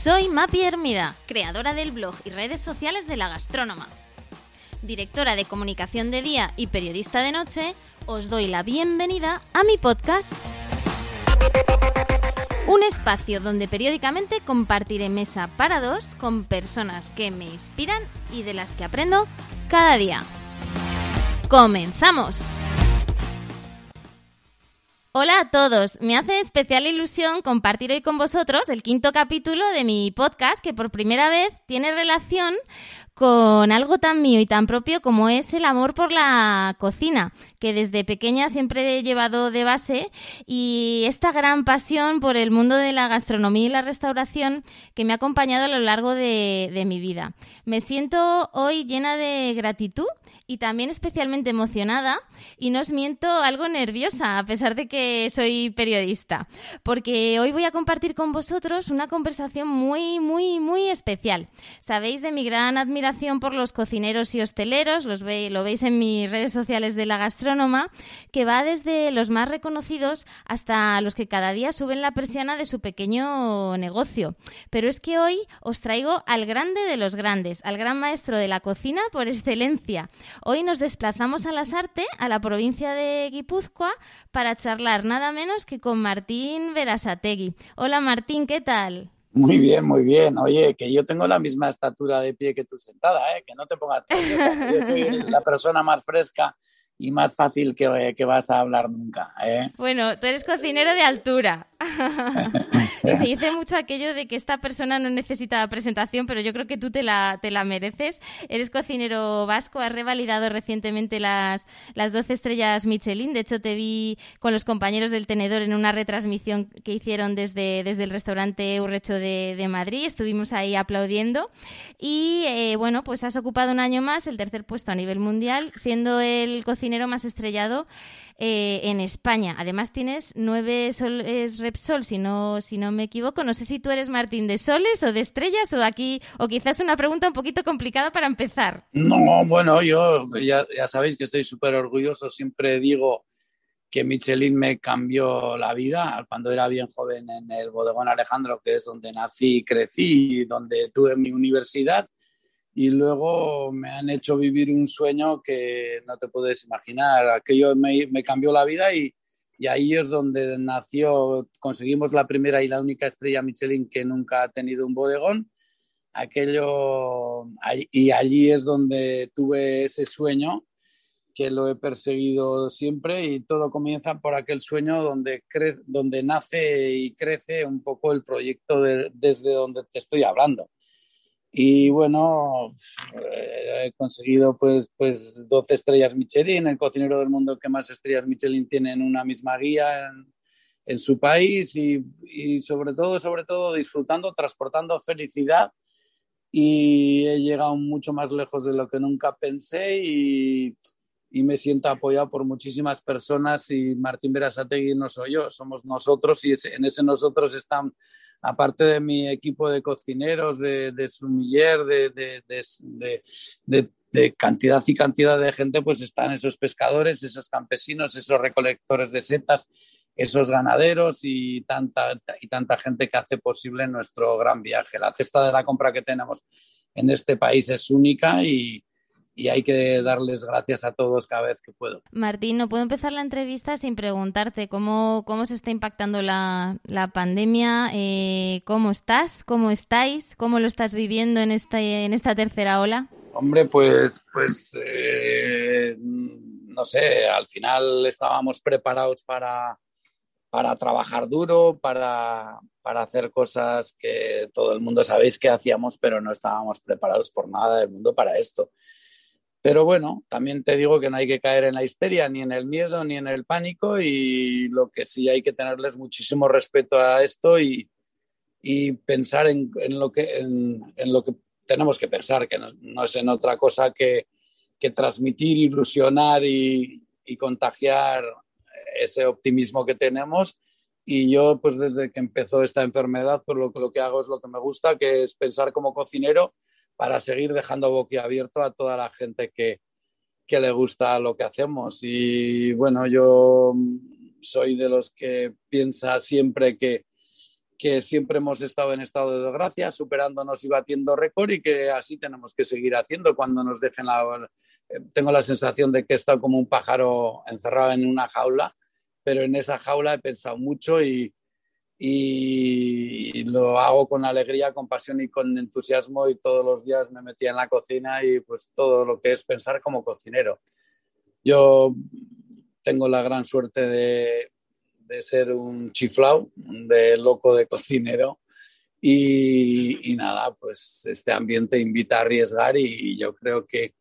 Soy Mapi Hermida, creadora del blog y redes sociales de La Gastrónoma. Directora de comunicación de día y periodista de noche, os doy la bienvenida a mi podcast. Un espacio donde periódicamente compartiré mesa para dos con personas que me inspiran y de las que aprendo cada día. ¡Comenzamos! Hola a todos, me hace especial ilusión compartir hoy con vosotros el quinto capítulo de mi podcast que por primera vez tiene relación con algo tan mío y tan propio como es el amor por la cocina, que desde pequeña siempre he llevado de base y esta gran pasión por el mundo de la gastronomía y la restauración que me ha acompañado a lo largo de, de mi vida. Me siento hoy llena de gratitud y también especialmente emocionada y no os miento algo nerviosa a pesar de que soy periodista, porque hoy voy a compartir con vosotros una conversación muy, muy, muy especial. Sabéis de mi gran admiración por los cocineros y hosteleros, los ve, lo veis en mis redes sociales de la gastrónoma, que va desde los más reconocidos hasta los que cada día suben la persiana de su pequeño negocio. Pero es que hoy os traigo al grande de los grandes, al gran maestro de la cocina por excelencia. Hoy nos desplazamos a Lasarte, a la provincia de Guipúzcoa, para charlar nada menos que con Martín Verasategui. Hola Martín, ¿qué tal? Muy bien, muy bien. Oye, que yo tengo la misma estatura de pie que tú sentada, ¿eh? que no te pongas. Yo soy la persona más fresca y más fácil que, que vas a hablar nunca. ¿eh? Bueno, tú eres cocinero de altura. se dice mucho aquello de que esta persona no necesita presentación, pero yo creo que tú te la, te la mereces. Eres cocinero vasco, has revalidado recientemente las, las 12 estrellas Michelin. De hecho, te vi con los compañeros del tenedor en una retransmisión que hicieron desde, desde el restaurante Urrecho de, de Madrid. Estuvimos ahí aplaudiendo. Y eh, bueno, pues has ocupado un año más el tercer puesto a nivel mundial, siendo el cocinero más estrellado eh, en España. Además tienes nueve soles Repsol, si no, si no me equivoco. No sé si tú eres Martín de soles o de estrellas o aquí, o quizás una pregunta un poquito complicada para empezar. No, bueno, yo ya, ya sabéis que estoy súper orgulloso. Siempre digo que Michelin me cambió la vida cuando era bien joven en el bodegón Alejandro, que es donde nací y crecí donde tuve mi universidad y luego me han hecho vivir un sueño que no te puedes imaginar. Aquello me cambió la vida y, y, ahí es donde nació, conseguimos la primera y la única estrella Michelin que nunca ha tenido un bodegón. Aquello, y allí es donde tuve ese sueño que lo he perseguido siempre y todo comienza por aquel sueño donde, cre donde nace y crece un poco el proyecto de, desde donde te estoy hablando y bueno, eh, he conseguido pues, pues 12 estrellas Michelin, el cocinero del mundo que más estrellas Michelin tiene en una misma guía en, en su país y, y, sobre todo, sobre todo disfrutando, transportando felicidad. Y he llegado mucho más lejos de lo que nunca pensé y, y me siento apoyado por muchísimas personas y Martín Berasategui no soy yo, somos nosotros y en ese nosotros están aparte de mi equipo de cocineros, de, de sumiller, de, de, de, cantidad y cantidad de gente, pues están esos pescadores, esos campesinos, esos recolectores de setas, esos ganaderos y tanta, y tanta gente que hace posible nuestro gran viaje. La cesta de la compra que tenemos en este país es única y, y hay que darles gracias a todos cada vez que puedo. Martín, no puedo empezar la entrevista sin preguntarte cómo, cómo se está impactando la, la pandemia, eh, cómo estás, cómo estáis, cómo lo estás viviendo en esta, en esta tercera ola. Hombre, pues, pues eh, no sé, al final estábamos preparados para, para trabajar duro, para, para hacer cosas que todo el mundo sabéis que hacíamos, pero no estábamos preparados por nada del mundo para esto. Pero bueno, también te digo que no hay que caer en la histeria, ni en el miedo, ni en el pánico, y lo que sí hay que tenerles muchísimo respeto a esto y, y pensar en, en, lo que, en, en, lo que tenemos que pensar, que no, no es en otra cosa que, que transmitir, ilusionar y, y, contagiar ese optimismo que tenemos. Y yo, pues desde que empezó esta enfermedad, pues lo, lo que hago es lo que me gusta, que es pensar como cocinero para seguir dejando boquiabierto a toda la gente que, que le gusta lo que hacemos. Y bueno, yo soy de los que piensa siempre que, que siempre hemos estado en estado de desgracia, superándonos y batiendo récord y que así tenemos que seguir haciendo cuando nos dejen la... Eh, tengo la sensación de que he estado como un pájaro encerrado en una jaula, pero en esa jaula he pensado mucho y, y lo hago con alegría, con pasión y con entusiasmo y todos los días me metía en la cocina y pues todo lo que es pensar como cocinero. Yo tengo la gran suerte de, de ser un chiflau, de loco de cocinero. Y, nada, pues este ambiente invita a arriesgar y, yo creo que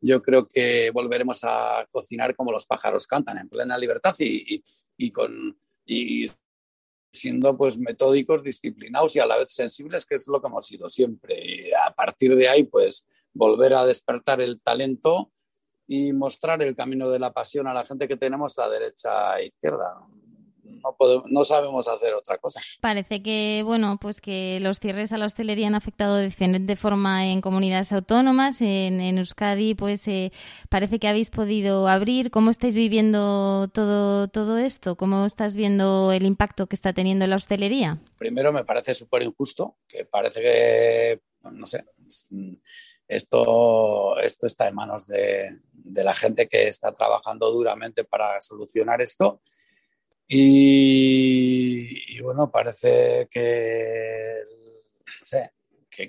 yo creo que volveremos a cocinar como los pájaros cantan, en plena libertad y, y con y siendo pues metódicos, disciplinados y a la vez sensibles, que es lo que hemos sido siempre. Y a partir de ahí, pues volver a despertar el talento y mostrar el camino de la pasión a la gente que tenemos a derecha e izquierda. No, no sabemos hacer otra cosa. Parece que, bueno, pues que los cierres a la hostelería han afectado de diferente forma en comunidades autónomas. En, Euskadi, pues eh, parece que habéis podido abrir. ¿Cómo estáis viviendo todo, todo esto? ¿Cómo estás viendo el impacto que está teniendo la hostelería? Primero, me parece súper injusto, que parece que, no sé, esto, esto está en manos de, la gente que está trabajando duramente para solucionar esto. Y, bueno, parece que,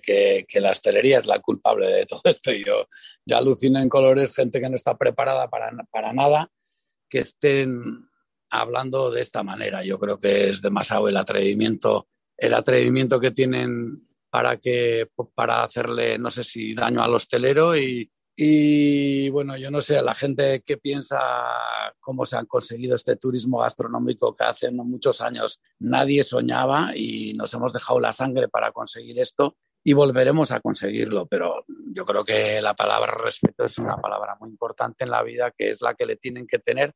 que, la hostelería es la culpable de todo esto. Yo, yo alucino en colores gente que no está preparada para, para nada, que estén hablando de esta manera. Yo creo que es demasiado el atrevimiento, el atrevimiento que tienen para, que, para hacerle, no sé si daño al hostelero y, y bueno, yo no sé, la gente que piensa cómo se han conseguido este turismo gastronómico que hace muchos años nadie soñaba y nos hemos dejado la sangre para conseguir esto y volveremos a conseguirlo. Pero yo creo que la palabra respeto es una palabra muy importante en la vida, que es la que le tienen que tener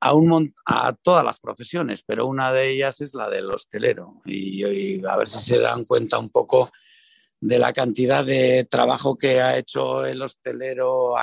a, un, a todas las profesiones, pero una de ellas es la del hostelero. Y, a ver si se dan cuenta un poco de la cantidad de trabajo que ha hecho el hostelero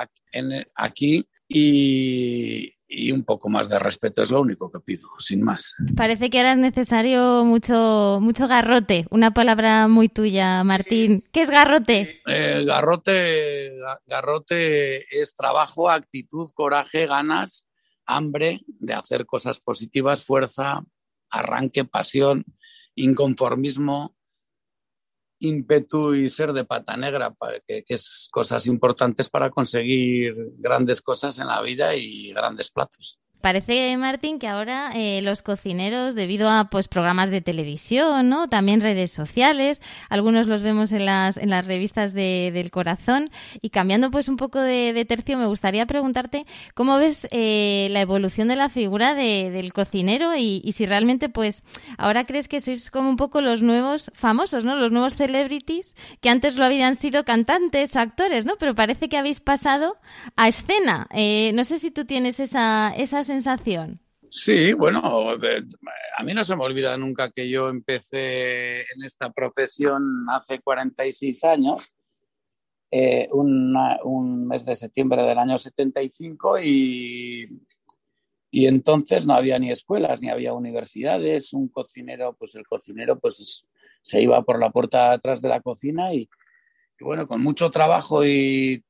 aquí y, y, un poco más de respeto es lo único que pido, sin más. Parece que ahora es necesario mucho, mucho garrote, una palabra muy tuya, Martín. ¿Qué es garrote? Eh, garrote, garrote es trabajo, actitud, coraje, ganas hambre de hacer cosas positivas, fuerza, arranque, pasión, inconformismo, ímpetu y ser de pata negra, que, que, es cosas importantes para conseguir grandes cosas en la vida y grandes platos. Parece, Martín, que ahora eh, los cocineros, debido a pues programas de televisión, ¿no? También redes sociales, algunos los vemos en las, en las revistas de, del corazón. Y cambiando pues un poco de, tercio, me gustaría preguntarte cómo ves eh, la evolución de la figura de, del cocinero y, si realmente pues ahora crees que sois como un poco los nuevos famosos, ¿no? Los nuevos celebrities que antes lo habían sido cantantes o actores, ¿no? Pero parece que habéis pasado a escena. Eh, no sé si tú tienes esa, esa sensación? Sí, bueno, a mí no se me olvida nunca que yo empecé en esta profesión hace 46 años, eh, un mes de septiembre del año 75 y, y entonces no había ni escuelas, ni había universidades, un cocinero, pues el cocinero pues se iba por la puerta atrás de la cocina y, y bueno, con mucho trabajo y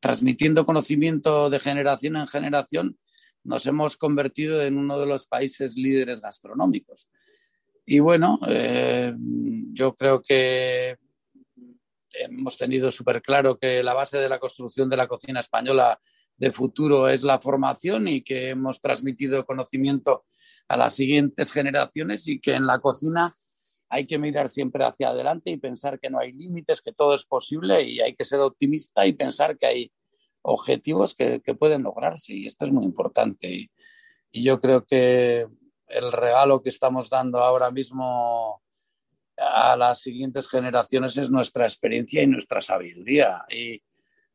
transmitiendo conocimiento de generación en generación, nos hemos convertido en uno de los países líderes gastronómicos. Y bueno, eh, yo creo que hemos tenido súper claro que la base de la construcción de la cocina española de futuro es la formación y que hemos transmitido conocimiento a las siguientes generaciones y que en la cocina hay que mirar siempre hacia adelante y pensar que no hay límites, que todo es posible y hay que ser optimista y pensar que hay objetivos que, pueden lograrse y esto es muy importante. Y, yo creo que el regalo que estamos dando ahora mismo a las siguientes generaciones es nuestra experiencia y nuestra sabiduría.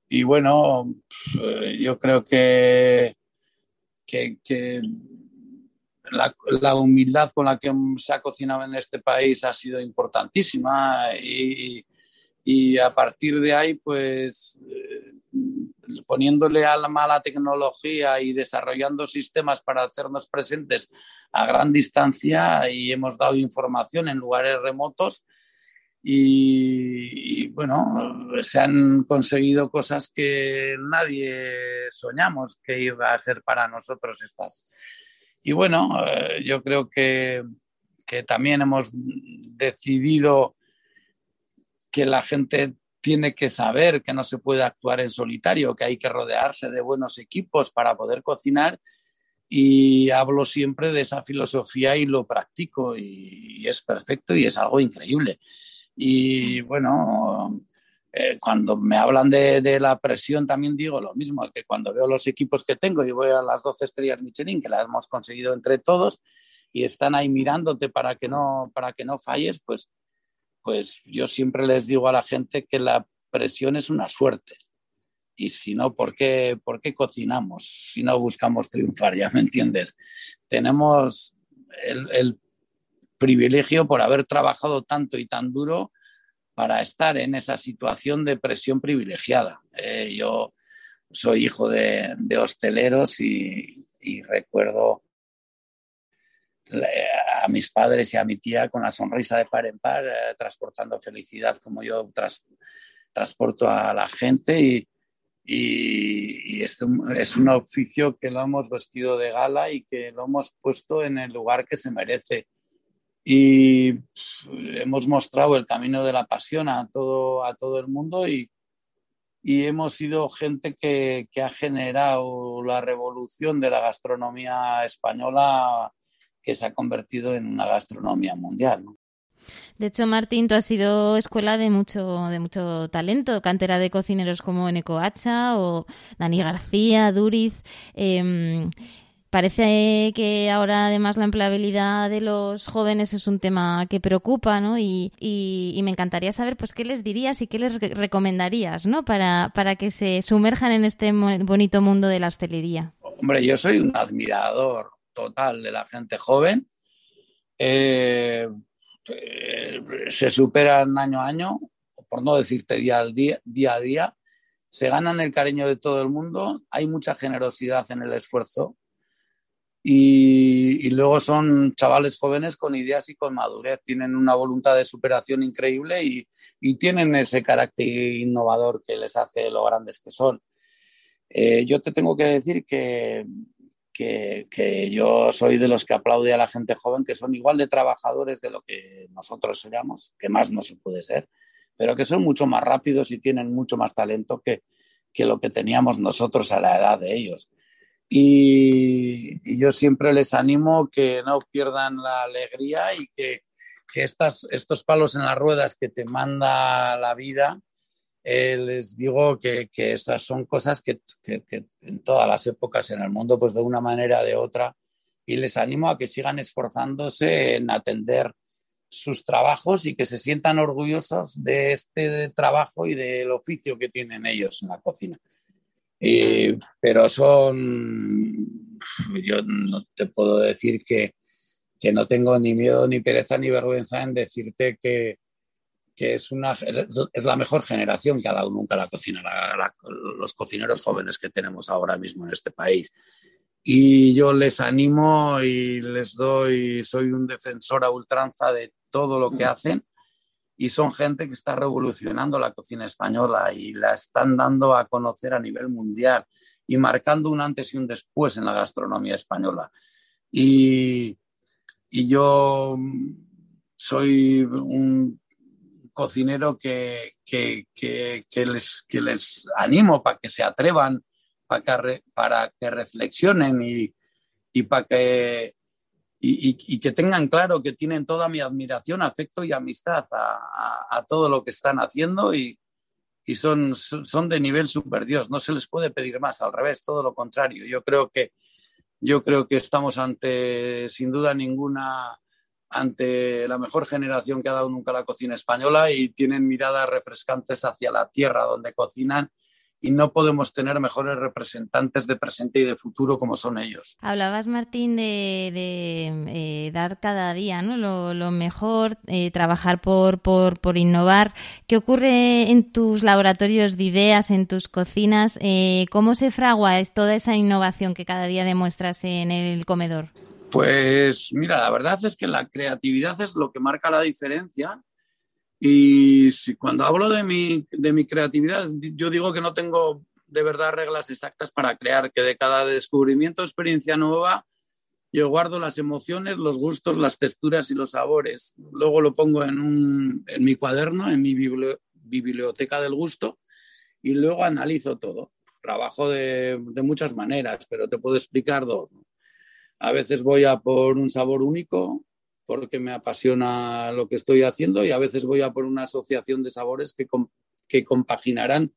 Y, bueno, yo creo que, que, la, la, humildad con la que se ha cocinado en este país ha sido importantísima y, y a partir de ahí, pues poniéndole a la tecnología y desarrollando sistemas para hacernos presentes a gran distancia y hemos dado información en lugares remotos y, bueno, se han conseguido cosas que nadie soñamos que iba a ser para nosotros estas. Y bueno, eh, yo creo que, que también hemos decidido que la gente tiene que saber que no se puede actuar en solitario, que hay que rodearse de buenos equipos para poder cocinar y hablo siempre de esa filosofía y lo practico y, es perfecto y es algo increíble. Y bueno, eh, cuando me hablan de, la presión también digo lo mismo, que cuando veo los equipos que tengo y voy a las 12 estrellas Michelin, que las hemos conseguido entre todos y están ahí mirándote para que no, para que no falles, pues pues yo siempre les digo a la gente que la presión es una suerte. Y si no, ¿por qué, ¿por qué cocinamos? Si no buscamos triunfar, ya me entiendes. Tenemos el, privilegio por haber trabajado tanto y tan duro para estar en esa situación de presión privilegiada. Eh, yo soy hijo de, hosteleros y, recuerdo a mis padres y a mi tía con la sonrisa de par en par, eh, transportando felicidad como yo transporto a la gente y, y, un, es, un, oficio que lo hemos vestido de gala y que lo hemos puesto en el lugar que se merece. Y hemos mostrado el camino de la pasión a todo, a todo el mundo y, y hemos sido gente que, que, ha generado la revolución de la gastronomía española que se ha convertido en una gastronomía mundial. De hecho, Martín, tú has sido escuela de mucho, de mucho talento, cantera de cocineros como Eneco Hacha o Dani García, Duriz. Em, parece que ahora además la empleabilidad de los jóvenes es un tema que preocupa, ¿no? Y, me encantaría saber, pues, qué les dirías y qué les recomendarías, ¿no? Para, para que se sumerjan en este bonito mundo de la hostelería. Hombre, yo soy un admirador total de la gente joven. Eh, eh, se superan año a año, por no decirte día, al día, día a día, se ganan el cariño de todo el mundo, hay mucha generosidad en el esfuerzo y, luego son chavales jóvenes con ideas y con madurez, tienen una voluntad de superación increíble y, y tienen ese carácter innovador que les hace lo grandes que son. Eh, yo te tengo que decir que que, yo soy de los que aplaude a la gente joven, que son igual de trabajadores de lo que nosotros seríamos, que más no se puede ser, pero que son mucho más rápidos y tienen mucho más talento que, que lo que teníamos nosotros a la edad de ellos. Y, yo siempre les animo que no pierdan la alegría y que, que estas, estos palos en las ruedas que te manda la vida, eh, les digo que, que, esas son cosas que, que, en todas las épocas en el mundo, pues de una manera o de otra, y les animo a que sigan esforzándose en atender sus trabajos y que se sientan orgullosos de este trabajo y del oficio que tienen ellos en la cocina. pero son, yo no te puedo decir que, que no tengo ni miedo, ni pereza, ni vergüenza en decirte que, que es, una, es la mejor generación que ha dado nunca la cocina, los cocineros jóvenes que tenemos ahora mismo en este país. Y yo les animo y les doy, soy un defensor a ultranza de todo lo que hacen y son gente que está revolucionando la cocina española y la están dando a conocer a nivel mundial y marcando un antes y un después en la gastronomía española. Y, y yo soy un cocinero que, que, que, les, que les animo para que se atrevan, para que, para que reflexionen y, y para que, y, que tengan claro que tienen toda mi admiración, afecto y amistad a, a, todo lo que están haciendo y, y son, son de nivel super Dios. No se les puede pedir más, al revés, todo lo contrario. Yo creo que, yo creo que estamos ante, sin duda ninguna, ante la mejor generación que ha dado nunca la cocina española y tienen miradas refrescantes hacia la tierra donde cocinan y no podemos tener mejores representantes de presente y de futuro como son ellos. Hablabas, Martín, de, eh, dar cada día ¿no? lo, mejor, eh, trabajar por, por, innovar. ¿Qué ocurre en tus laboratorios de ideas, en tus cocinas? Eh, ¿Cómo se fragua toda esa innovación que cada día demuestras en el comedor? Pues mira, la verdad es que la creatividad es lo que marca la diferencia y si, cuando hablo de mi, de mi creatividad, yo digo que no tengo de verdad reglas exactas para crear, que de cada descubrimiento, experiencia nueva, yo guardo las emociones, los gustos, las texturas y los sabores. Luego lo pongo en, un, en mi cuaderno, en mi biblioteca del gusto, y luego analizo todo. Trabajo de, de muchas maneras, pero te puedo explicar dos. A veces voy a por un sabor único, porque me apasiona lo que estoy haciendo y a veces voy a por una asociación de sabores que, que compaginarán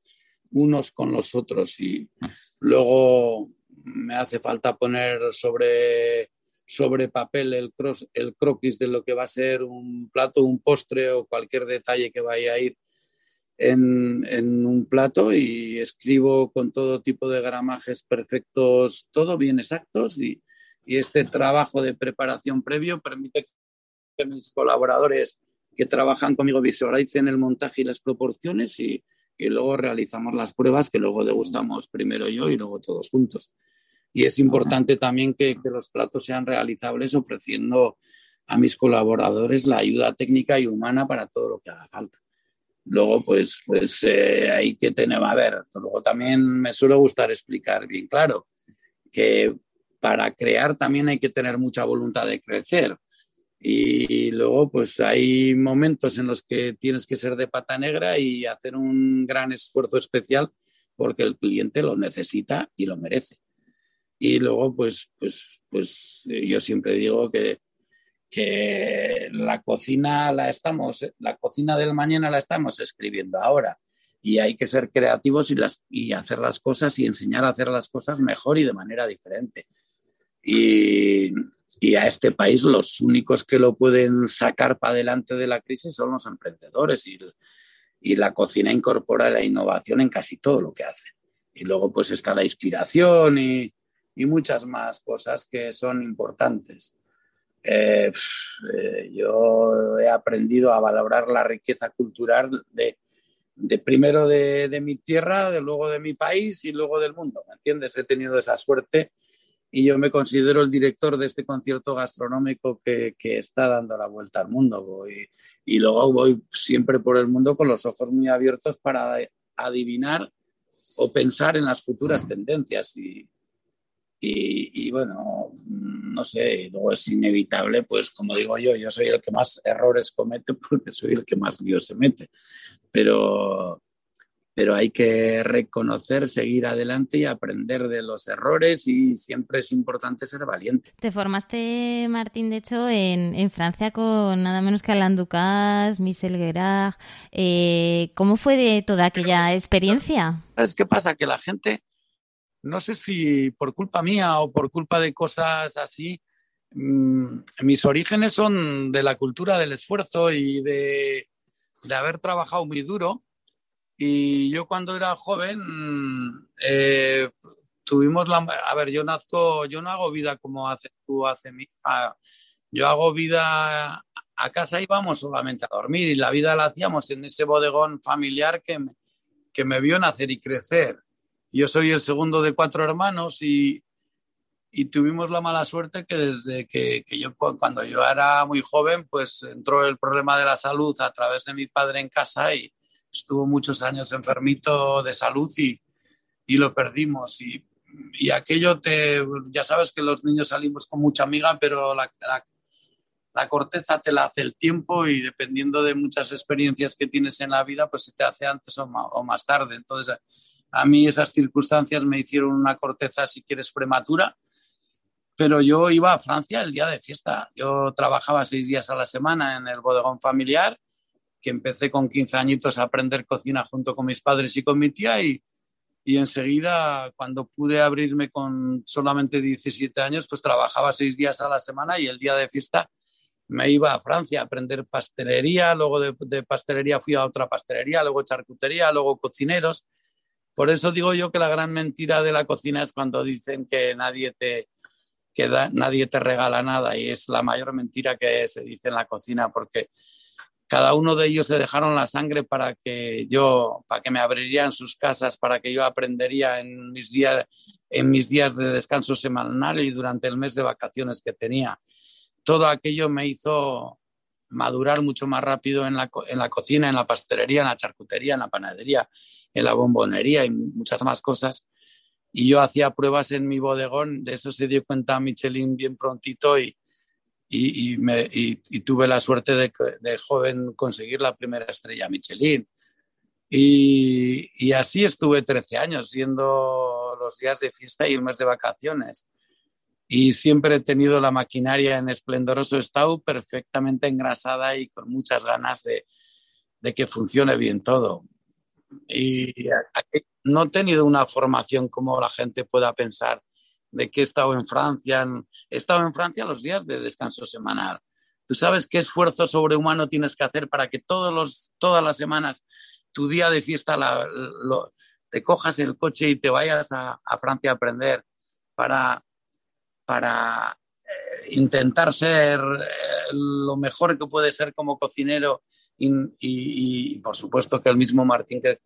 unos con los otros. Y luego me hace falta poner sobre, sobre papel el, el croquis de lo que va a ser un plato, un postre o cualquier detalle que vaya a ir en, en, un plato y escribo con todo tipo de gramajes perfectos, todo bien exactos y, y este trabajo de preparación previo permite que mis colaboradores que trabajan conmigo visualicen el montaje y las proporciones y, y luego realizamos las pruebas que luego degustamos primero yo y luego todos juntos. Y es importante también que, que, los platos sean realizables ofreciendo a mis colaboradores la ayuda técnica y humana para todo lo que haga falta. Luego, pues, pues eh, hay que tener, a ver, luego también me suele gustar explicar bien claro que para crear también hay que tener mucha voluntad de crecer. Y luego, pues hay momentos en los que tienes que ser de pata negra y hacer un gran esfuerzo especial porque el cliente lo necesita y lo merece. Y luego, pues, pues, pues yo siempre digo que, que la cocina la estamos, la cocina del mañana la estamos escribiendo ahora. Y hay que ser creativos y, las, y hacer las cosas y enseñar a hacer las cosas mejor y de manera diferente. Y, y a este país los únicos que lo pueden sacar para adelante de la crisis son los emprendedores y, y la cocina incorpora la innovación en casi todo lo que hace. Y luego pues está la inspiración y, y muchas más cosas que son importantes. Eh, eh, yo he aprendido a valorar la riqueza cultural de, de primero de, de, mi tierra, de luego de mi país y luego del mundo, ¿me entiendes? He tenido esa suerte y yo me considero el director de este concierto gastronómico que, que está dando la vuelta al mundo. Voy, y luego voy siempre por el mundo con los ojos muy abiertos para adivinar o pensar en las futuras tendencias. Y, y, y, bueno, no sé, luego es inevitable, pues como digo yo, yo soy el que más errores comete porque soy el que más lío se mete. Pero, pero hay que reconocer, seguir adelante y aprender de los errores y siempre es importante ser valiente. Te formaste, Martín, de hecho, en, Francia con nada menos que Alain Ducasse, Michel Guerard. Eh, ¿Cómo fue de toda aquella experiencia? ¿Sabes qué pasa? Que la gente, no sé si por culpa mía o por culpa de cosas así, mmm, mis orígenes son de la cultura del esfuerzo y de, de haber trabajado muy duro y yo cuando era joven, eh, tuvimos la... A ver, yo nazco, yo no hago vida como hace tú, hace mi Yo hago vida a casa íbamos solamente a dormir y la vida la hacíamos en ese bodegón familiar que me, que me vio nacer y crecer. Yo soy el segundo de cuatro hermanos y, y tuvimos la mala suerte que desde que, que, yo cuando yo era muy joven pues entró el problema de la salud a través de mi padre en casa y, estuvo muchos años enfermito de salud y, y lo perdimos. Y, y, aquello te, ya sabes que los niños salimos con mucha amiga, pero la, la, la, corteza te la hace el tiempo y dependiendo de muchas experiencias que tienes en la vida, pues se te hace antes o o más tarde. Entonces, a mí esas circunstancias me hicieron una corteza, si quieres, prematura. Pero yo iba a Francia el día de fiesta. Yo trabajaba seis días a la semana en el bodegón familiar que empecé con 15 añitos a aprender cocina junto con mis padres y con mi tía y, y enseguida cuando pude abrirme con solamente 17 años, pues trabajaba seis días a la semana y el día de fiesta me iba a Francia a aprender pastelería, luego de, pastelería fui a otra pastelería, luego charcutería, luego cocineros. Por eso digo yo que la gran mentira de la cocina es cuando dicen que nadie te, que nadie te regala nada y es la mayor mentira que se dice en la cocina porque cada uno de ellos se dejaron la sangre para que yo, para que me abrirían sus casas, para que yo aprendería en mis días, en mis días de descanso semanal y durante el mes de vacaciones que tenía. Todo aquello me hizo madurar mucho más rápido en la, en la cocina, en la pastelería, en la charcutería, en la panadería, en la bombonería y muchas más cosas. Y yo hacía pruebas en mi bodegón, de eso se dio cuenta Michelin bien prontito y, y, me, y, tuve la suerte de, de, joven conseguir la primera estrella Michelin. Y, así estuve 13 años, siendo los días de fiesta y el mes de vacaciones y siempre he tenido la maquinaria en esplendoroso estado, perfectamente engrasada y con muchas ganas de, de que funcione bien todo. Y no he tenido una formación como la gente pueda pensar de que he estado en Francia. He estado en Francia los días de descanso semanal. Tú sabes qué esfuerzo sobrehumano tienes que hacer para que todos los, todas las semanas tu día de fiesta te cojas el coche y te vayas a, Francia a aprender para para eh, intentar ser eh, lo mejor que puede ser como cocinero y, por supuesto que el mismo Martín que,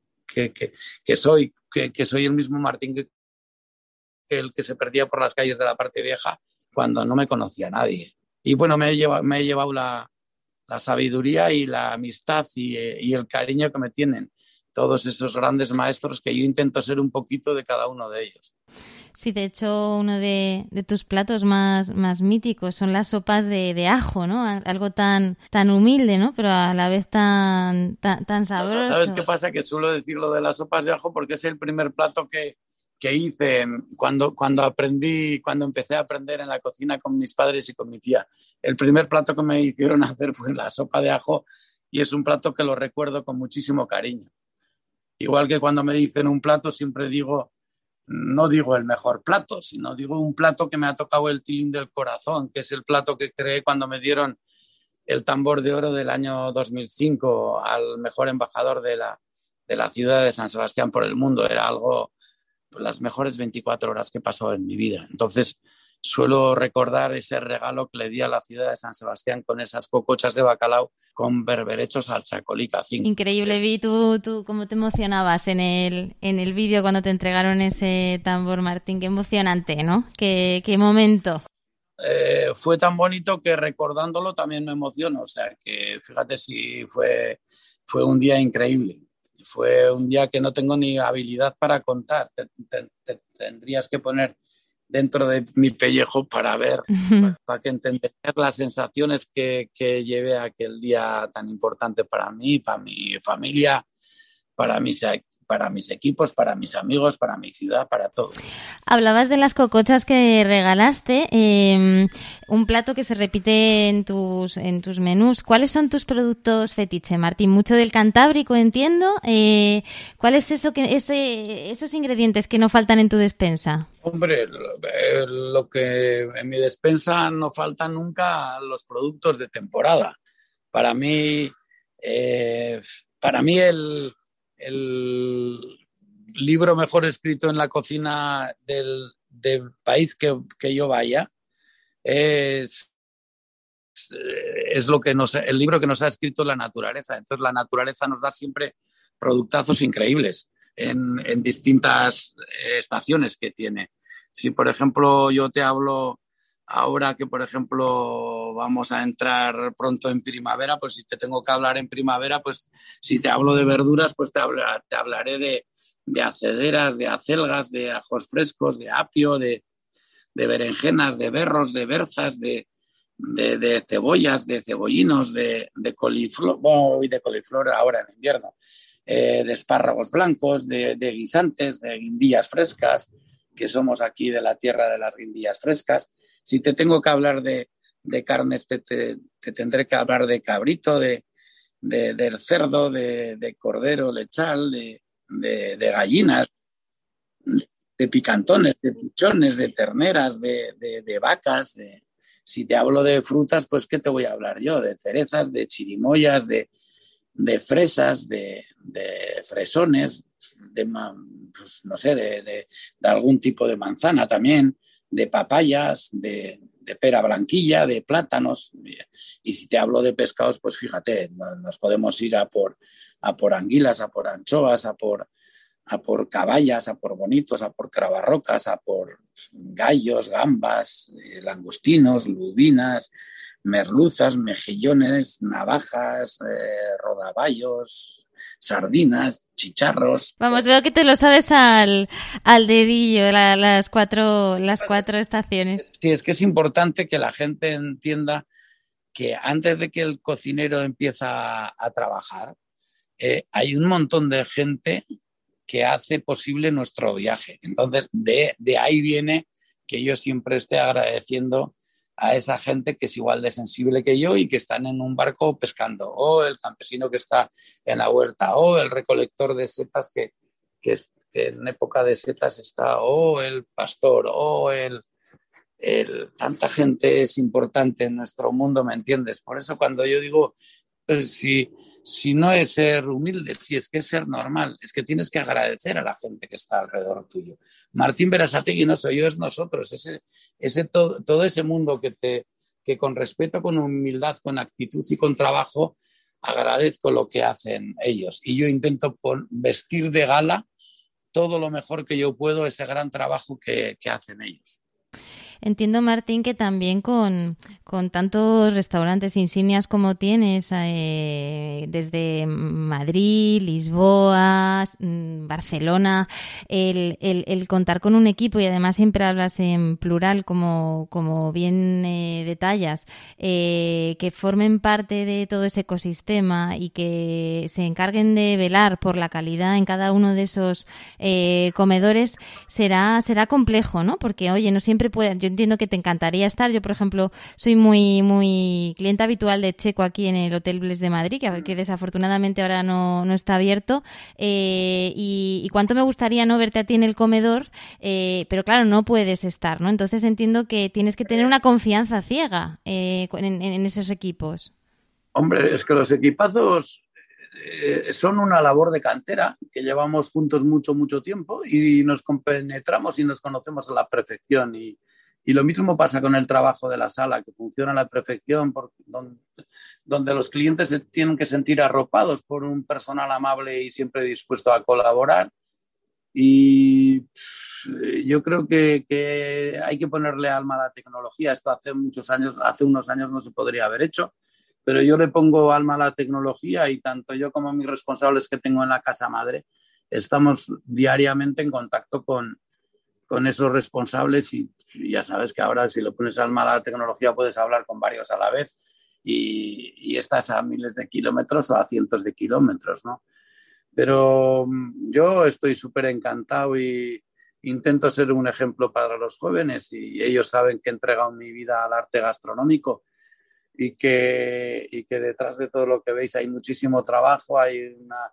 que, soy, que, soy el mismo Martín que, el que se perdía por las calles de la parte vieja cuando no me conocía nadie. Y bueno, me he llevado, me he llevado la, la sabiduría y la amistad y, eh, y, el cariño que me tienen todos esos grandes maestros que yo intento ser un poquito de cada uno de ellos. Sí, de hecho, uno de, tus platos más, más míticos son las sopas de, ajo, ¿no? Algo tan, tan humilde, ¿no? Pero a la vez tan, tan, sabroso. ¿Sabes qué pasa? Que suelo decir lo de las sopas de ajo porque es el primer plato que, que hice cuando, cuando aprendí, cuando empecé a aprender en la cocina con mis padres y con mi tía. El primer plato que me hicieron hacer fue la sopa de ajo y es un plato que lo recuerdo con muchísimo cariño. Igual que cuando me dicen un plato, siempre digo no digo el mejor plato, sino digo un plato que me ha tocado el tilín del corazón, que es el plato que creé cuando me dieron el tambor de oro del año 2005 al mejor embajador de la, de la ciudad de San Sebastián por el mundo. Era algo, las mejores 24 horas que pasó en mi vida. Entonces, suelo recordar ese regalo que le di a la ciudad de San Sebastián con esas cocochas de bacalao con berberechos al chacolica. Increíble, vi tú, tú cómo te emocionabas en el, en el vídeo cuando te entregaron ese tambor, Martín. Qué emocionante, ¿no? Qué, qué momento. Eh, fue tan bonito que recordándolo también me emociono. O sea, que fíjate si fue, fue un día increíble. Fue un día que no tengo ni habilidad para contar. tendrías que poner dentro de mi pellejo para ver, para, que entender las sensaciones que, que llevé aquel día tan importante para mí, para mi familia, para mis para mis equipos, para mis amigos, para mi ciudad, para todo. Hablabas de las cocochas que regalaste, em, un plato que se repite en tus, en tus menús. ¿Cuáles son tus productos fetiche, Martín? Mucho del Cantábrico, entiendo. Eh, ¿Cuál es eso que, ese, esos ingredientes que no faltan en tu despensa? Hombre, lo, que en mi despensa no faltan nunca los productos de temporada. Para mí, eh, para mí el, el libro mejor escrito en la cocina del, país que, yo vaya es, es lo que nos, el libro que nos ha escrito la naturaleza. Entonces la naturaleza nos da siempre productazos increíbles en, en distintas estaciones que tiene. Si, por ejemplo, yo te hablo ahora que, por ejemplo, vamos a entrar pronto en primavera, pues si te tengo que hablar en primavera, pues si te hablo de verduras, pues te, hablaré de, de, acederas, de acelgas, de ajos frescos, de apio, de, berenjenas, de berros, de berzas, de, cebollas, de cebollinos, de, coliflor, bueno, de coliflor ahora en invierno, eh, de espárragos blancos, de guisantes, de guindillas frescas, que somos aquí de la tierra de las guindillas frescas, si te tengo que hablar de, carnes, te, tendré que hablar de cabrito, de, del cerdo, de, cordero lechal, de, gallinas, de picantones, de pichones, de terneras, de, vacas. si te hablo de frutas, pues ¿qué te voy a hablar yo? De cerezas, de chirimoyas, de, fresas, de, fresones, pues, no sé, de, algún tipo de manzana también, de papayas, de, pera blanquilla, de plátanos. Y, si te hablo de pescados, pues fíjate, nos podemos ir a por, a por anguilas, a por anchoas, a por, a por caballas, a por bonitos, a por cravarrocas, a por gallos, gambas, eh, langostinos, lubinas, merluzas, mejillones, navajas, eh, rodaballos, sardinas, chicharros. Vamos, veo que te lo sabes al, al dedillo, las, cuatro, las pues cuatro estaciones. Sí, es que es importante que la gente entienda que antes de que el cocinero empieza a, trabajar, eh, hay un montón de gente que hace posible nuestro viaje. Entonces, de, de ahí viene que yo siempre esté agradeciendo a esa gente que es igual de sensible que yo y que están en un barco pescando, o el campesino que está en la huerta, o el recolector de setas que, que, en época de setas está, o el pastor, o el, el, tanta gente es importante en nuestro mundo, ¿me entiendes? Por eso cuando yo digo, pues, si si no es ser humilde, si es que es ser normal, es que tienes que agradecer a la gente que está alrededor tuyo. Martín Berasategui no soy yo, es nosotros, ese, todo, todo ese mundo que te que con respeto, con humildad, con actitud y con trabajo agradezco lo que hacen ellos. Y yo intento vestir de gala todo lo mejor que yo puedo ese gran trabajo que hacen ellos. Entiendo, Martín, que también con, tantos restaurantes insignias como tienes, eh, desde Madrid, Lisboa, mm, Barcelona, el, el, contar con un equipo y además siempre hablas en plural, como, como bien eh, detallas, eh, que formen parte de todo ese ecosistema y que se encarguen de velar por la calidad en cada uno de esos comedores, será, será complejo, ¿no? Porque, oye, no siempre puede entiendo que te encantaría estar. Yo, por ejemplo, soy muy, muy cliente habitual de Checo aquí en el Hotel Bles de Madrid, que, que desafortunadamente ahora no, no está abierto. Eh, y, cuánto me gustaría no verte a ti en el comedor, eh, pero claro, no puedes estar, ¿no? Entonces entiendo que tienes que tener una confianza ciega eh, en esos equipos. Hombre, es que los equipazos eh, son una labor de cantera que llevamos juntos mucho, mucho tiempo y nos compenetramos y nos conocemos a la perfección. Y, y lo mismo pasa con el trabajo de la sala, que funciona a la perfección, donde, donde, los clientes se tienen que sentir arropados por un personal amable y siempre dispuesto a colaborar. Y yo creo que, que, hay que ponerle alma a la tecnología. Esto hace muchos años, hace unos años no se podría haber hecho pero yo le pongo alma a la tecnología y tanto yo como mis responsables que tengo en la casa madre estamos diariamente en contacto con, con esos responsables y, ya sabes que ahora si le pones alma a la tecnología puedes hablar con varios a la vez y, estás a miles de kilómetros o a cientos de kilómetros, ¿no? Pero mm, yo estoy súper encantado y intento ser un ejemplo para los jóvenes y ellos saben que he entregado mi vida al arte gastronómico y que, y que detrás de todo lo que veis hay muchísimo trabajo, hay una...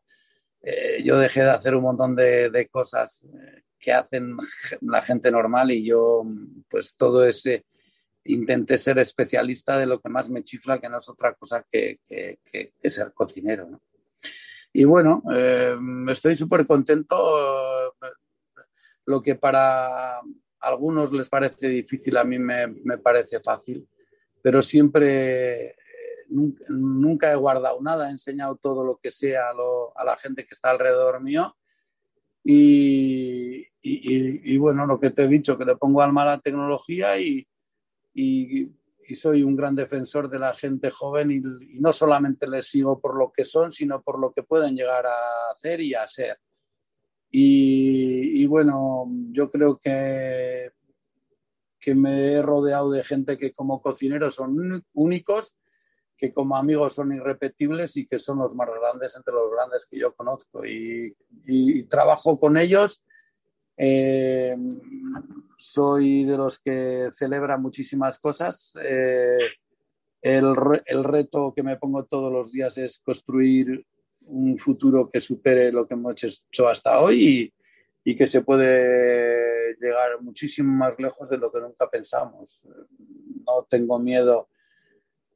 Eh, yo dejé de hacer un montón de, de, cosas eh, que hacen la gente normal y yo pues todo ese intenté ser especialista de lo que más me chifla, que no es otra cosa que, que, que, ser cocinero. ¿no? Y bueno, eh, estoy súper contento. Lo que para algunos les parece difícil, a mí me, me parece fácil pero siempre, nunca, he guardado nada, he enseñado todo lo que sea a, la gente que está alrededor mío. Y, y, bueno, lo que te he dicho, que le pongo alma a la tecnología y, y, soy un gran defensor de la gente joven y, no solamente les sigo por lo que son, sino por lo que pueden llegar a hacer y a ser. Y, bueno, yo creo que que me he rodeado de gente que como cocineros son únicos, que como amigos son irrepetibles y que son los más grandes entre los grandes que yo conozco. Y, trabajo con ellos. Eh, soy de los que celebra muchísimas cosas. Eh, el, el, reto que me pongo todos los días es construir un futuro que supere lo que hemos hecho hasta hoy y, y que se puede llegar muchísimo más lejos de lo que nunca pensamos. No tengo miedo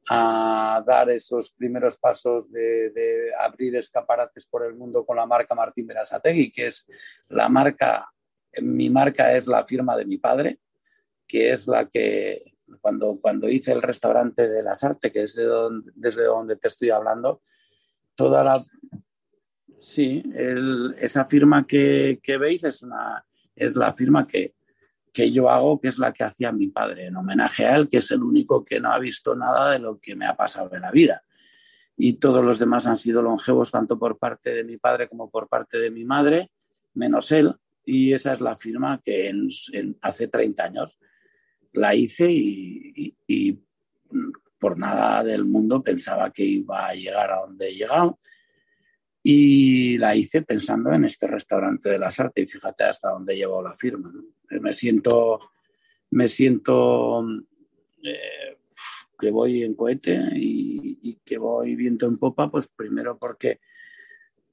a dar esos primeros pasos de, abrir escaparates por el mundo con la marca Martín Berasategui, que es la marca, mi marca es la firma de mi padre, que es la que cuando, cuando hice el restaurante de las artes, que es desde donde te estoy hablando, toda la... Sí, esa firma que, que veis es, una, es la firma que, que yo hago, que es la que hacía mi padre, en homenaje a él, que es el único que no ha visto nada de lo que me ha pasado en la vida. Y todos los demás han sido longevos, tanto por parte de mi padre como por parte de mi madre, menos él. Y esa es la firma que hace 30 años la hice y, y, por nada del mundo pensaba que iba a llegar a donde he llegado y la hice pensando en este restaurante de las artes y fíjate hasta dónde llevo la firma. Me siento, me siento eh, que voy en cohete y, que voy viento en popa, pues primero porque,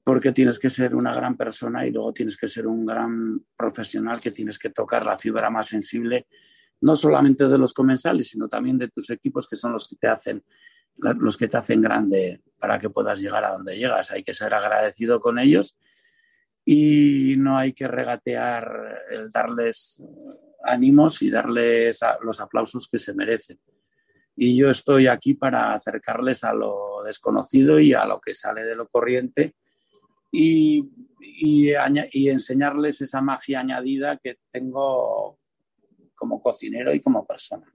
porque tienes que ser una gran persona y luego tienes que ser un gran profesional que tienes que tocar la fibra más sensible, no solamente de los comensales, sino también de tus equipos que son los que te hacen los que te hacen grande para que puedas llegar a donde llegas. Hay que ser agradecido con ellos y no hay que regatear el darles ánimos y darles los aplausos que se merecen. Y yo estoy aquí para acercarles a lo desconocido y a lo que sale de lo corriente y, y, y enseñarles esa magia añadida que tengo como cocinero y como persona.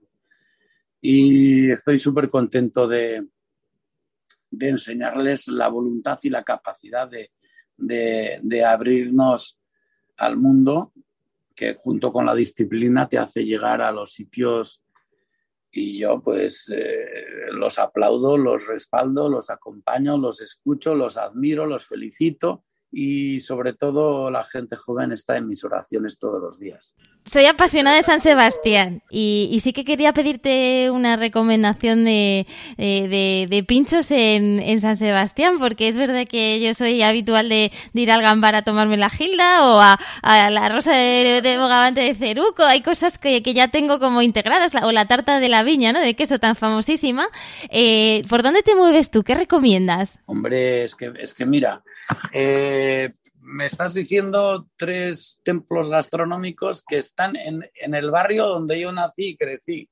Y estoy súper contento de, de, enseñarles la voluntad y la capacidad de, de, abrirnos al mundo que junto con la disciplina te hace llegar a los sitios y yo pues eh, los aplaudo, los respaldo, los acompaño, los escucho, los admiro, los felicito y sobre todo la gente joven está en mis oraciones todos los días. Soy apasionada de San Sebastián y, sí que quería pedirte una recomendación de, de, pinchos en, San Sebastián, porque es verdad que yo soy habitual de, ir al Gambar a tomarme la gilda o a, la rosa de, bogavante de Ceruco. Hay cosas que, ya tengo como integradas, o la tarta de la viña, ¿no? De queso tan famosísima. Eh, ¿Por dónde te mueves tú? ¿Qué recomiendas? Hombre, es que, es que mira, eh, me estás diciendo tres templos gastronómicos que están en, el barrio donde yo nací y crecí,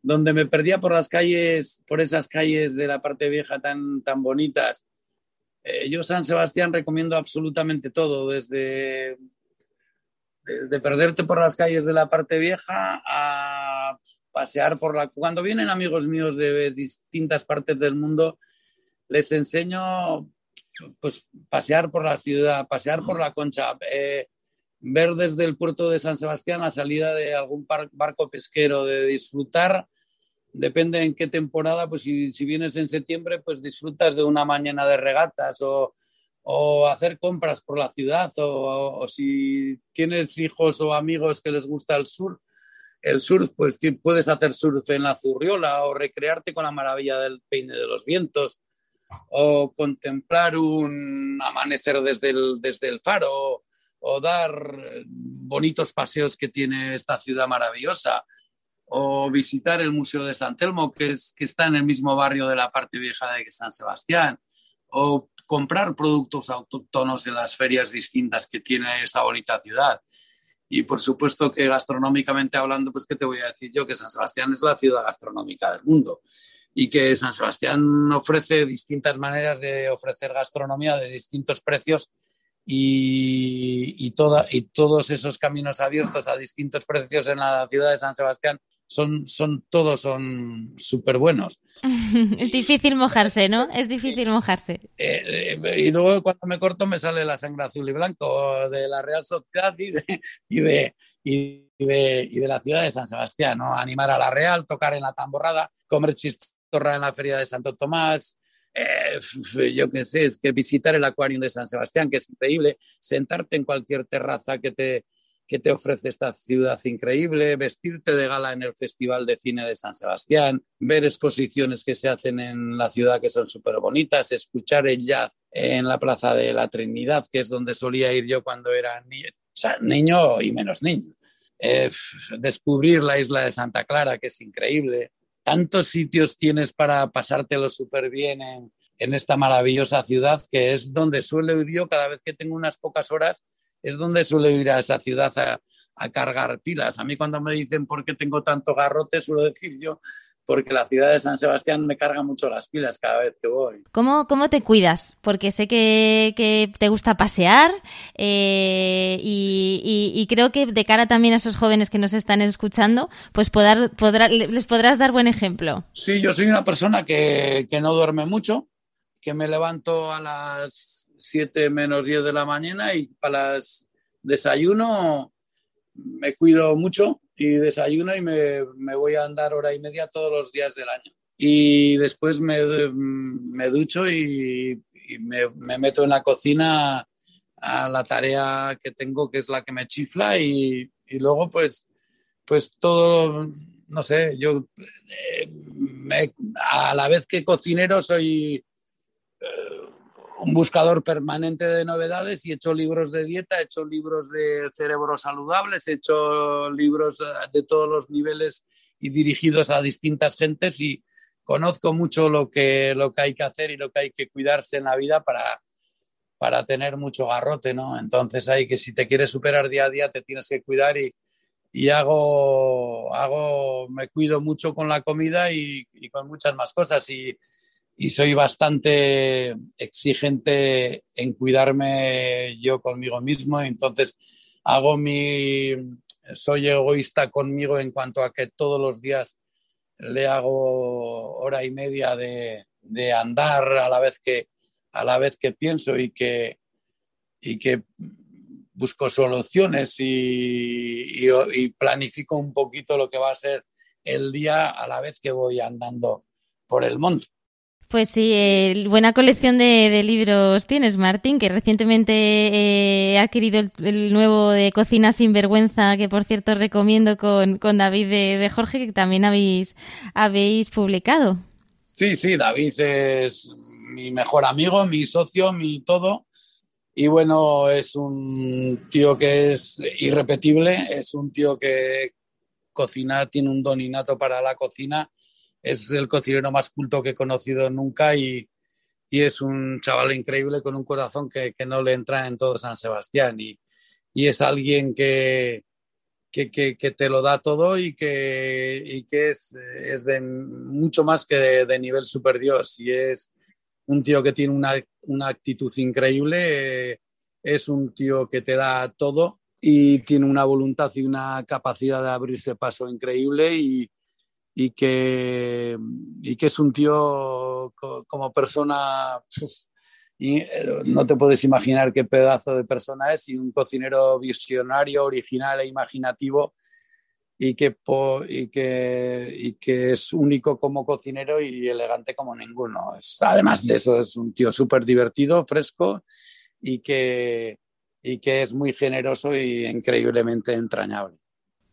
donde me perdía por las calles, por esas calles de la parte vieja tan, tan bonitas. Eh, yo San Sebastián recomiendo absolutamente todo, desde, desde perderte por las calles de la parte vieja a pasear por la... Cuando vienen amigos míos de distintas partes del mundo, les enseño pues pasear por la ciudad, pasear por la concha, eh, ver desde el puerto de San Sebastián la salida de algún barco pesquero, de disfrutar, depende en qué temporada, pues si, vienes en septiembre, pues disfrutas de una mañana de regatas o, hacer compras por la ciudad o, si tienes hijos o amigos que les gusta el sur, el surf, pues puedes hacer surf en la Zurriola o recrearte con la maravilla del peine de los vientos o contemplar un amanecer desde el, desde el faro, o dar bonitos paseos que tiene esta ciudad maravillosa, o visitar el Museo de San Telmo, que, es, que está en el mismo barrio de la parte vieja de San Sebastián, o comprar productos autóctonos en las ferias distintas que tiene esta bonita ciudad. Y por supuesto que gastronómicamente hablando, pues qué te voy a decir yo, que San Sebastián es la ciudad gastronómica del mundo y que San Sebastián ofrece distintas maneras de ofrecer gastronomía de distintos precios y, y, y todos esos caminos abiertos a distintos precios en la ciudad de San Sebastián son, son todos son súper buenos. es difícil mojarse, ¿no? Es difícil mojarse. Eh, eh, y luego cuando me corto me sale la sangre azul y blanco de la Real Sociedad y de, y de, y de, y de la ciudad de San Sebastián, ¿no? Animar a la Real, tocar en la tamborrada, comer chistos en la feria de Santo Tomás, eh, yo qué sé, que visitar el acuario de San Sebastián, que es increíble, sentarte en cualquier terraza que te, que te ofrece esta ciudad increíble, vestirte de gala en el Festival de Cine de San Sebastián, ver exposiciones que se hacen en la ciudad que son súper bonitas, escuchar el jazz en la Plaza de la Trinidad, que es donde solía ir yo cuando era niño, y menos niño. Eh, descubrir la isla de Santa Clara, que es increíble, tantos sitios tienes para pasártelo súper bien en, esta maravillosa ciudad, que es donde suelo ir yo cada vez que tengo unas pocas horas, es donde suelo ir a esa ciudad a, a cargar pilas. A mí cuando me dicen por qué tengo tanto garrote, suelo decir yo porque la ciudad de San Sebastián me carga mucho las pilas cada vez que voy. ¿Cómo, cómo te cuidas? Porque sé que, que te gusta pasear eh, y, y, creo que de cara también a esos jóvenes que nos están escuchando, pues podrá, les podrás dar buen ejemplo. Sí, yo soy una persona que, que no duerme mucho, que me levanto a las 7 menos 10 de la mañana y para las desayuno me cuido mucho y desayuno y me, me, voy a andar hora y media todos los días del año. Y después me, me ducho y, me, me, meto en la cocina a la tarea que tengo, que es la que me chifla, y, y luego pues, pues todo, no sé, yo eh, a la vez que cocinero soy... Eh, un buscador permanente de novedades y he hecho libros de dieta, he hecho libros de cerebros saludables, he hecho libros eh, de todos los niveles y dirigidos a distintas gentes y conozco mucho lo que, lo que hay que hacer y lo que hay que cuidarse en la vida para, para tener mucho garrote, ¿no? Entonces hay que si te quieres superar día a día te tienes que cuidar y, y hago, hago, me cuido mucho con la comida y, y con muchas más cosas y y soy bastante exigente en cuidarme yo conmigo mismo. Entonces hago mi, soy egoísta conmigo en cuanto a que todos los días le hago hora y media de, de andar a la vez que a la vez que pienso y que y que busco soluciones y, y, y planifico un poquito lo que va a ser el día a la vez que voy andando por el monte. Pues sí, eh, buena colección de, libros tienes, Martín, que recientemente eh, he adquirido el, nuevo de Cocina sin Vergüenza, que por cierto recomiendo con, con David de, de, Jorge, que también habéis, habéis publicado. Sí, sí, David es mi mejor amigo, mi socio, mi todo. Y bueno, es un tío que es irrepetible, es un tío que cocina, tiene un don innato para la cocina es el cocinero más culto que he conocido nunca y, y es un chaval increíble con un corazón que, que, no le entra en todo San Sebastián. Y, y es alguien que, que, que, te lo da todo y que, y es, es de mucho más que de, nivel super Dios y es un tío que tiene una, una actitud increíble, es un tío que te da todo y tiene una voluntad y una capacidad de abrirse paso increíble y, y que, y que es un tío como persona, y eh, no te puedes imaginar qué pedazo de persona es, y un cocinero visionario, original e imaginativo, y que, y que, y que es único como cocinero y elegante como ninguno. Es, además de eso, es un tío súper divertido, fresco, y que, y que es muy generoso y increíblemente entrañable.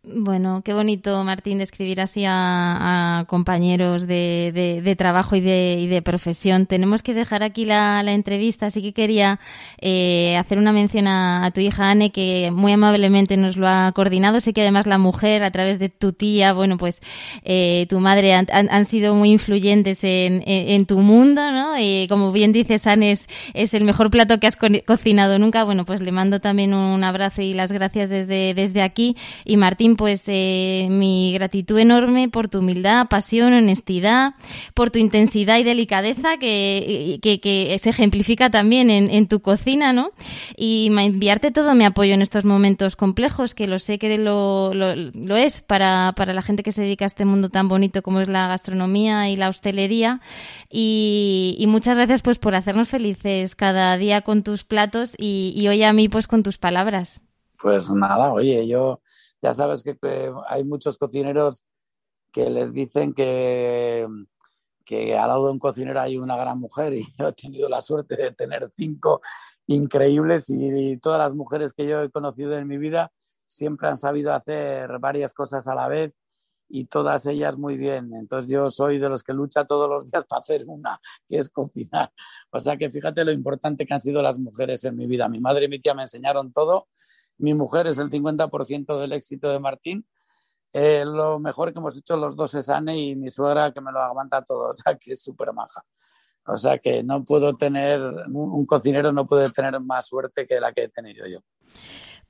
Bueno, qué bonito, Martín, escribir así a, compañeros de, de, trabajo y de, y de, profesión. Tenemos que dejar aquí la, entrevista, así que quería eh, hacer una mención a, tu hija Anne, que muy amablemente nos lo ha coordinado. Sé que además la mujer, a través de tu tía, bueno, pues eh, tu madre han, sido muy influyentes en, en, tu mundo, ¿no? Y como bien dices, Anne, es, es, el mejor plato que has co cocinado nunca. Bueno, pues le mando también un abrazo y las gracias desde, desde aquí. Y Martín, pues eh, mi gratitud enorme por tu humildad, pasión, honestidad, por tu intensidad y delicadeza que, que, se ejemplifica también en, en, tu cocina, ¿no? Y enviarte todo mi apoyo en estos momentos complejos, que lo sé que lo, lo, es para, para la gente que se dedica a este mundo tan bonito como es la gastronomía y la hostelería. Y, y muchas gracias pues por hacernos felices cada día con tus platos y, y hoy a mí pues con tus palabras. Pues nada, oye, yo ya sabes que, hay muchos cocineros que les dicen que, que al lado de un cocinero hay una gran mujer y yo he tenido la suerte de tener cinco increíbles y, y todas las mujeres que yo he conocido en mi vida siempre han sabido hacer varias cosas a la vez y todas ellas muy bien. Entonces yo soy de los que lucha todos los días para hacer una, que es cocinar. O sea que fíjate lo importante que han sido las mujeres en mi vida. Mi madre y mi tía me enseñaron todo mi mujer es el 50% del éxito de Martín eh, lo mejor que hemos hecho los dos es Anne y mi suegra que me lo aguanta todo, o sea, que es súper maja. O sea, que no puedo tener, un cocinero no puede tener más suerte que la que he tenido yo.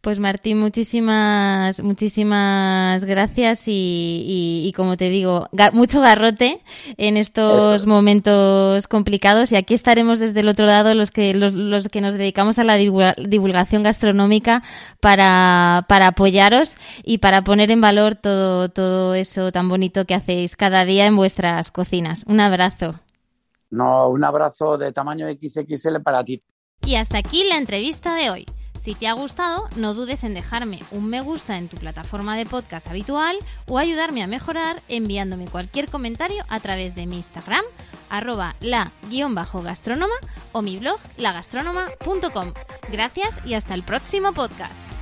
Pues Martín, muchísimas, muchísimas gracias y, como te digo, mucho garrote en estos momentos complicados y aquí estaremos desde el otro lado los que, los, los que nos dedicamos a la divulgación gastronómica para, para apoyaros y para poner en valor todo, todo eso tan bonito que hacéis cada día en vuestras cocinas. Un abrazo. No, un abrazo de tamaño XXL para ti. Y hasta aquí la entrevista de hoy. Si te ha gustado, no dudes en dejarme un me gusta en tu plataforma de podcast habitual o ayudarme a mejorar enviándome cualquier comentario a través de mi Instagram, arroba la-gastrónoma o mi blog lagastronoma.com. Gracias y hasta el próximo podcast.